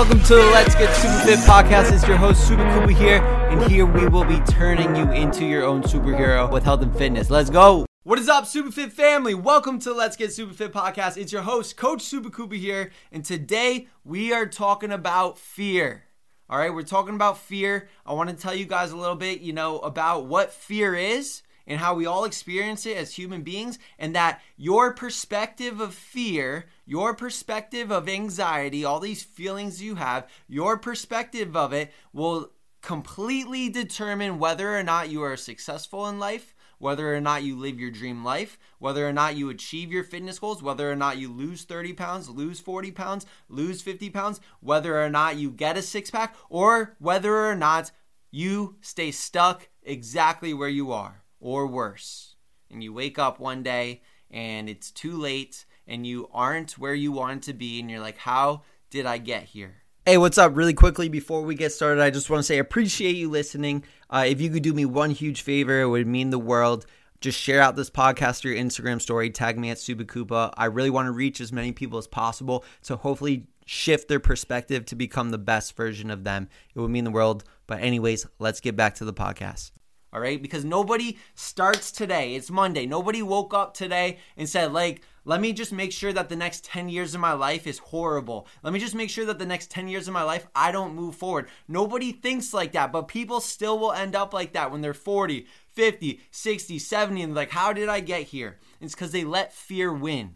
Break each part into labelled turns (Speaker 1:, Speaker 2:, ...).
Speaker 1: welcome to the Let's Get Super Fit podcast. It's your host, Super Kuba here, and here we will be turning you into your own superhero with health and fitness. Let's go. What is up, Superfit family? Welcome to Let's Get Superfit podcast. It's your host, Coach Super Kuba here, and today we are talking about fear. All right, we're talking about fear. I want to tell you guys a little bit, you know, about what fear is and how we all experience it as human beings, and that your perspective of fear, your perspective of anxiety, all these feelings you have, your perspective of it will completely determine whether or not you are successful in life, whether or not you live your dream life, whether or not you achieve your fitness goals, whether or not you lose 30 pounds, lose 40 pounds, lose 50 pounds, whether or not you get a six pack, or whether or not you stay stuck exactly where you are, or worse. And you wake up one day and it's too late and you aren't where you want to be, and you're like, how did I get here? Hey, what's up? Really quickly before we get started, I just want to say I appreciate you listening. Uh, if you could do me one huge favor, it would mean the world. Just share out this podcast or your Instagram story. Tag me at Subakupa. I really want to reach as many people as possible to hopefully shift their perspective to become the best version of them. It would mean the world. But, anyways, let's get back to the podcast. All right, because nobody starts today. It's Monday. Nobody woke up today and said, like, let me just make sure that the next 10 years of my life is horrible. Let me just make sure that the next 10 years of my life, I don't move forward. Nobody thinks like that, but people still will end up like that when they're 40, 50, 60, 70, and like, how did I get here? It's because they let fear win.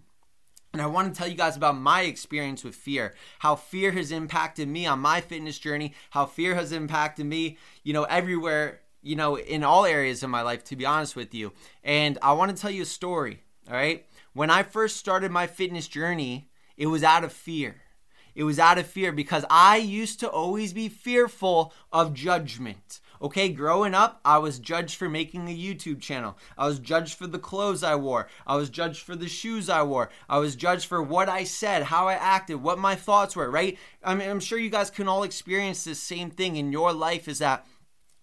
Speaker 1: And I want to tell you guys about my experience with fear, how fear has impacted me on my fitness journey, how fear has impacted me, you know, everywhere you know, in all areas of my life, to be honest with you. And I want to tell you a story, all right? When I first started my fitness journey, it was out of fear. It was out of fear because I used to always be fearful of judgment. Okay, growing up, I was judged for making a YouTube channel. I was judged for the clothes I wore. I was judged for the shoes I wore. I was judged for what I said, how I acted, what my thoughts were, right? I mean, I'm sure you guys can all experience this same thing in your life is that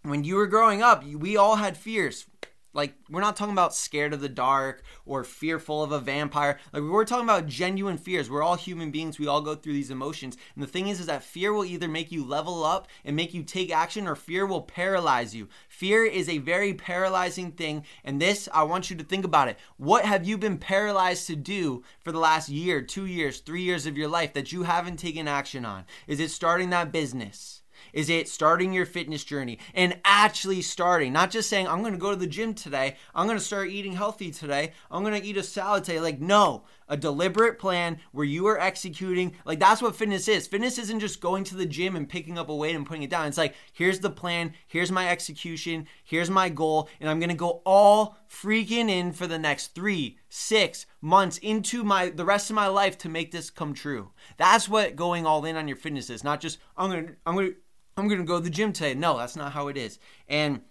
Speaker 1: when you were growing up, we all had fears. Like, we're not talking about scared of the dark or fearful of a vampire. Like, we're talking about genuine fears. We're all human beings. We all go through these emotions. And the thing is, is that fear will either make you level up and make you take action, or fear will paralyze you. Fear is a very paralyzing thing. And this, I want you to think about it. What have you been paralyzed to do for the last year, two years, three years of your life that you haven't taken action on? Is it starting that business? Is it starting your fitness journey and actually starting, not just saying, I'm to go to the gym today, I'm to start eating healthy today, I'm to eat a salad today. Like, no, a deliberate plan where you are executing. Like, that's what fitness is. Fitness isn't just going to the gym and picking up a weight and putting it down. It's like, here's the plan, here's my execution, here's my goal, and I'm to go all freaking in for the next three, six months into my the rest of my life to make this come true. That's what going all in on your fitness is. Not just I'm gonna I'm gonna I'm going to go to the gym today. No, that's not how it is. And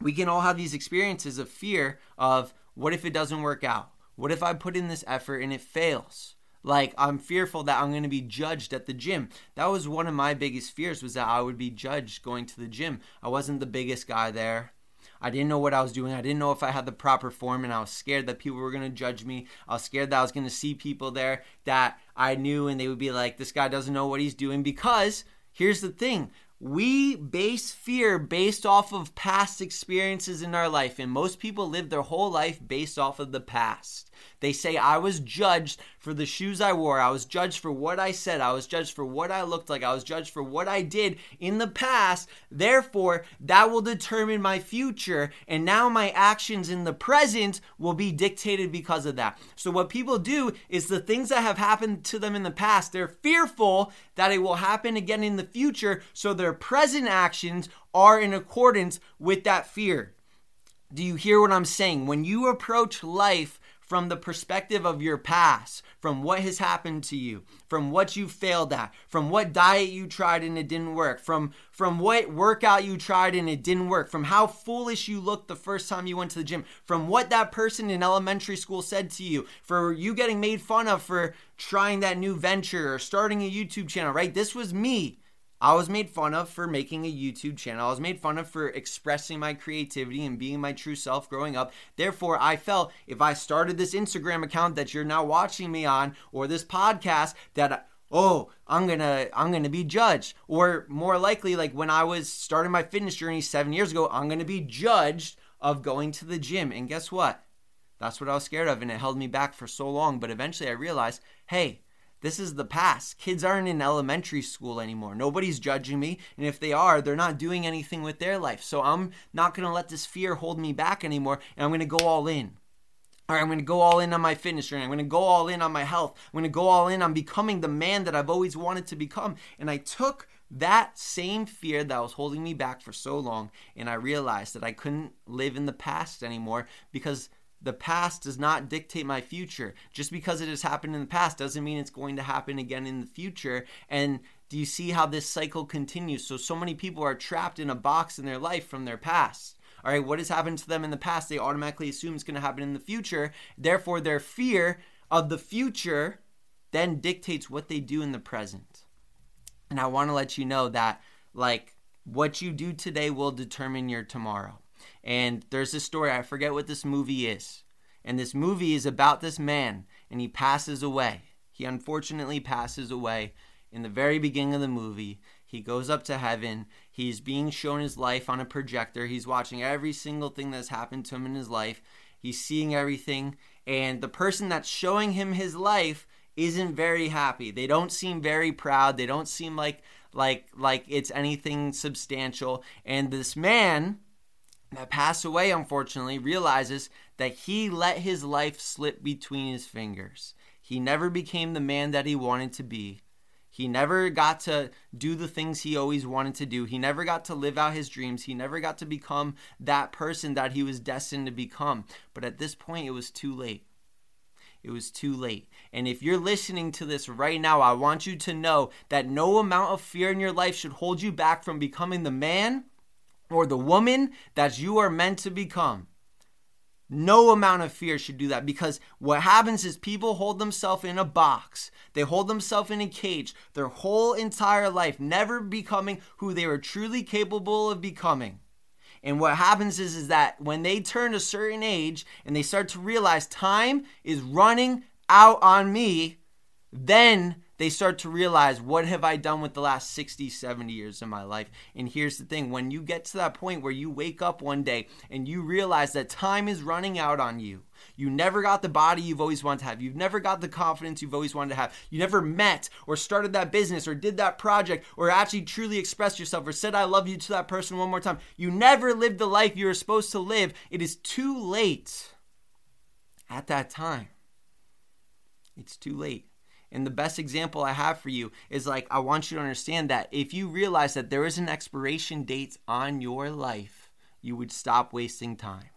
Speaker 1: we can all have these experiences of fear of what if it doesn't work out? What if I put in this effort and it fails? Like I'm fearful that I'm going to be judged at the gym. That was one of my biggest fears was that I would be judged going to the gym. I wasn't the biggest guy there. I didn't know what I was doing. I didn't know if I had the proper form, and I was scared that people were going to judge me. I was scared that I was going to see people there that I knew, and they would be like, this guy doesn't know what he's doing. Because here's the thing we base fear based off of past experiences in our life, and most people live their whole life based off of the past. They say, I was judged for the shoes I wore. I was judged for what I said. I was judged for what I looked like. I was judged for what I did in the past. Therefore, that will determine my future. And now my actions in the present will be dictated because of that. So, what people do is the things that have happened to them in the past, they're fearful that it will happen again in the future. So, their present actions are in accordance with that fear. Do you hear what I'm saying? When you approach life from the perspective of your past, from what has happened to you, from what you failed at, from what diet you tried and it didn't work, from from what workout you tried and it didn't work, from how foolish you looked the first time you went to the gym, from what that person in elementary school said to you, for you getting made fun of for trying that new venture or starting a YouTube channel, right? This was me I was made fun of for making a YouTube channel. I was made fun of for expressing my creativity and being my true self growing up. Therefore, I felt if I started this Instagram account that you're now watching me on or this podcast, that oh i'm gonna i'm gonna be judged or more likely like when i was starting my fitness journey seven years ago i'm gonna be judged of going to the gym and guess what that's what i was scared of and it held me back for so long but eventually i realized hey this is the past. Kids aren't in elementary school anymore. Nobody's judging me. And if they are, they're not doing anything with their life. So I'm not going to let this fear hold me back anymore. And I'm going to go all in. All right, I'm going to go all in on my fitness journey. I'm going to go all in on my health. I'm going to go all in on becoming the man that I've always wanted to become. And I took that same fear that was holding me back for so long and I realized that I couldn't live in the past anymore because the past does not dictate my future. Just because it has happened in the past doesn't mean it's going to happen again in the future. And do you see how this cycle continues? So, so many people are trapped in a box in their life from their past. All right, what has happened to them in the past, they automatically assume it's going to happen in the future. Therefore, their fear of the future then dictates what they do in the present. And I want to let you know that, like, what you do today will determine your tomorrow. And there's this story, I forget what this movie is. And this movie is about this man, and he passes away. He unfortunately passes away in the very beginning of the movie. He goes up to heaven. He's being shown his life on a projector. He's watching every single thing that's happened to him in his life. He's seeing everything. And the person that's showing him his life isn't very happy. They don't seem very proud. They don't seem like like like it's anything substantial. And this man that passed away, unfortunately, realizes that he let his life slip between his fingers. He never became the man that he wanted to be. He never got to do the things he always wanted to do. He never got to live out his dreams. He never got to become that person that he was destined to become. But at this point, it was too late. It was too late. And if you're listening to this right now, I want you to know that no amount of fear in your life should hold you back from becoming the man or the woman that you are meant to become. No amount of fear should do that because what happens is people hold themselves in a box. They hold themselves in a cage their whole entire life, never becoming who they were truly capable of becoming. And what happens is, is that when they turn a certain age and they start to realize time is running out on me, then they start to realize what have I done with the last 60, 70 years of my life. And here's the thing when you get to that point where you wake up one day and you realize that time is running out on you. You never got the body you've always wanted to have. You've never got the confidence you've always wanted to have. You never met or started that business or did that project or actually truly expressed yourself or said, I love you to that person one more time. You never lived the life you were supposed to live. It is too late at that time. It's too late. And the best example I have for you is like, I want you to understand that if you realize that there is an expiration date on your life, you would stop wasting time.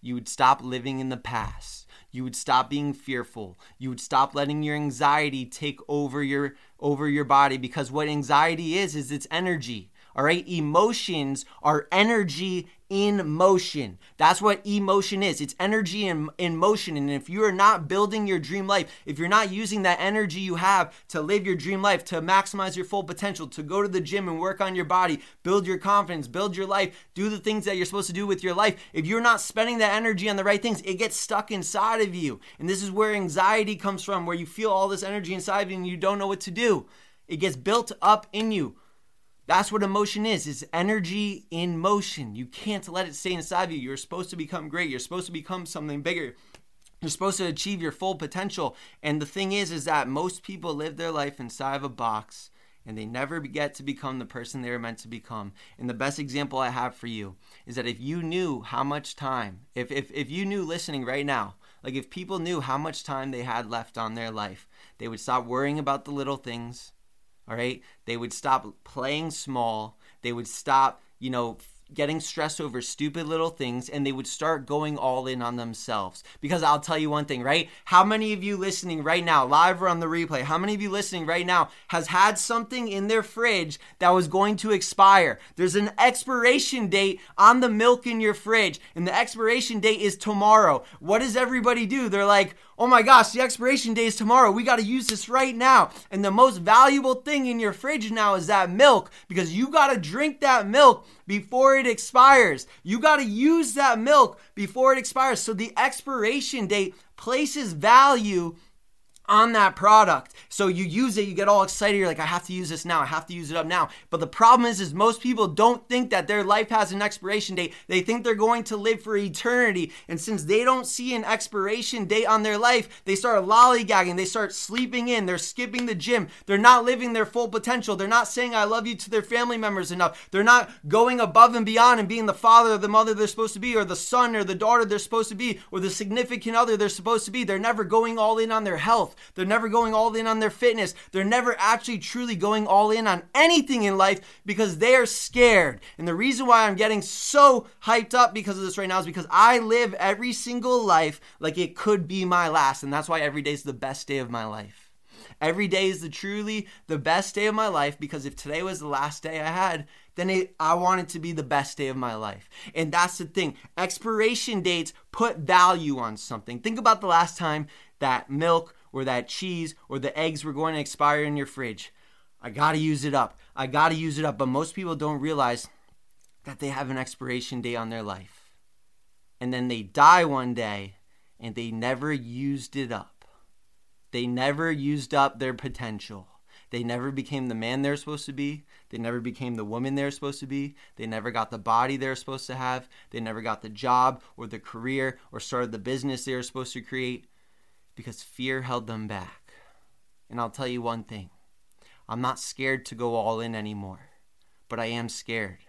Speaker 1: You would stop living in the past. You would stop being fearful. You would stop letting your anxiety take over your over your body because what anxiety is is it's energy. All right? Emotions are energy in motion. That's what emotion is. It's energy in, in motion. And if you are not building your dream life, if you're not using that energy you have to live your dream life, to maximize your full potential, to go to the gym and work on your body, build your confidence, build your life, do the things that you're supposed to do with your life, if you're not spending that energy on the right things, it gets stuck inside of you. And this is where anxiety comes from, where you feel all this energy inside of you and you don't know what to do. It gets built up in you. That's what emotion is. It's energy in motion. You can't let it stay inside of you. You're supposed to become great. You're supposed to become something bigger. You're supposed to achieve your full potential. And the thing is is that most people live their life inside of a box and they never get to become the person they were meant to become. And the best example I have for you is that if you knew how much time, if, if, if you knew listening right now, like if people knew how much time they had left on their life, they would stop worrying about the little things all right they would stop playing small they would stop you know getting stressed over stupid little things and they would start going all in on themselves. Because I'll tell you one thing, right? How many of you listening right now, live or on the replay, how many of you listening right now has had something in their fridge that was going to expire? There's an expiration date on the milk in your fridge, and the expiration date is tomorrow. What does everybody do? They're like, oh my gosh, the expiration day is tomorrow. We got to use this right now. And the most valuable thing in your fridge now is that milk because you got to drink that milk before it expires. You got to use that milk before it expires. So the expiration date places value on that product. So you use it, you get all excited, you're like, I have to use this now, I have to use it up now. But the problem is, is most people don't think that their life has an expiration date. They think they're going to live for eternity. And since they don't see an expiration date on their life, they start lollygagging, they start sleeping in, they're skipping the gym, they're not living their full potential, they're not saying I love you to their family members enough, they're not going above and beyond and being the father or the mother they're supposed to be, or the son or the daughter they're supposed to be, or the significant other they're supposed to be. They're never going all in on their health. They're never going all in on their fitness. They're never actually truly going all in on anything in life because they are scared. And the reason why I'm getting so hyped up because of this right now is because I live every single life like it could be my last. And that's why every day is the best day of my life. Every day is the truly the best day of my life because if today was the last day I had, then it, I want it to be the best day of my life. And that's the thing. Expiration dates put value on something. Think about the last time that milk or that cheese or the eggs were going to expire in your fridge. I got to use it up. I got to use it up. But most people don't realize that they have an expiration date on their life. And then they die one day and they never used it up. They never used up their potential. They never became the man they're supposed to be. They never became the woman they're supposed to be. They never got the body they're supposed to have. They never got the job or the career or started the business they were supposed to create because fear held them back. And I'll tell you one thing I'm not scared to go all in anymore, but I am scared.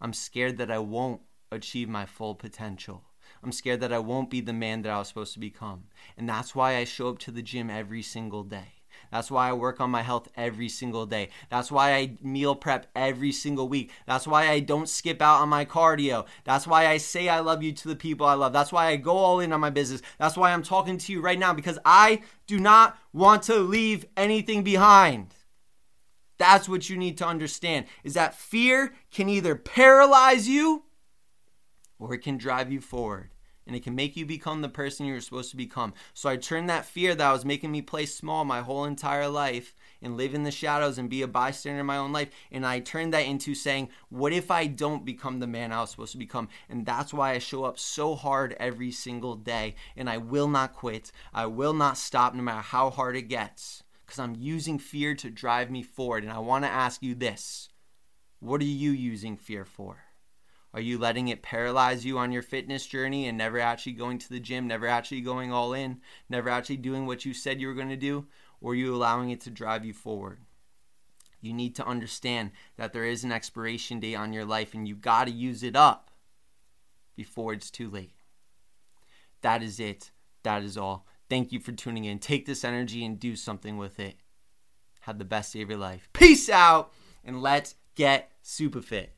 Speaker 1: I'm scared that I won't achieve my full potential. I'm scared that I won't be the man that I was supposed to become. And that's why I show up to the gym every single day. That's why I work on my health every single day. That's why I meal prep every single week. That's why I don't skip out on my cardio. That's why I say I love you to the people I love. That's why I go all in on my business. That's why I'm talking to you right now because I do not want to leave anything behind. That's what you need to understand is that fear can either paralyze you or it can drive you forward and it can make you become the person you're supposed to become. So I turned that fear that was making me play small my whole entire life and live in the shadows and be a bystander in my own life. And I turned that into saying, what if I don't become the man I was supposed to become? And that's why I show up so hard every single day. And I will not quit. I will not stop no matter how hard it gets because I'm using fear to drive me forward. And I want to ask you this what are you using fear for? Are you letting it paralyze you on your fitness journey and never actually going to the gym, never actually going all in, never actually doing what you said you were going to do? Or are you allowing it to drive you forward? You need to understand that there is an expiration date on your life and you've got to use it up before it's too late. That is it. That is all. Thank you for tuning in. Take this energy and do something with it. Have the best day of your life. Peace out and let's get super fit.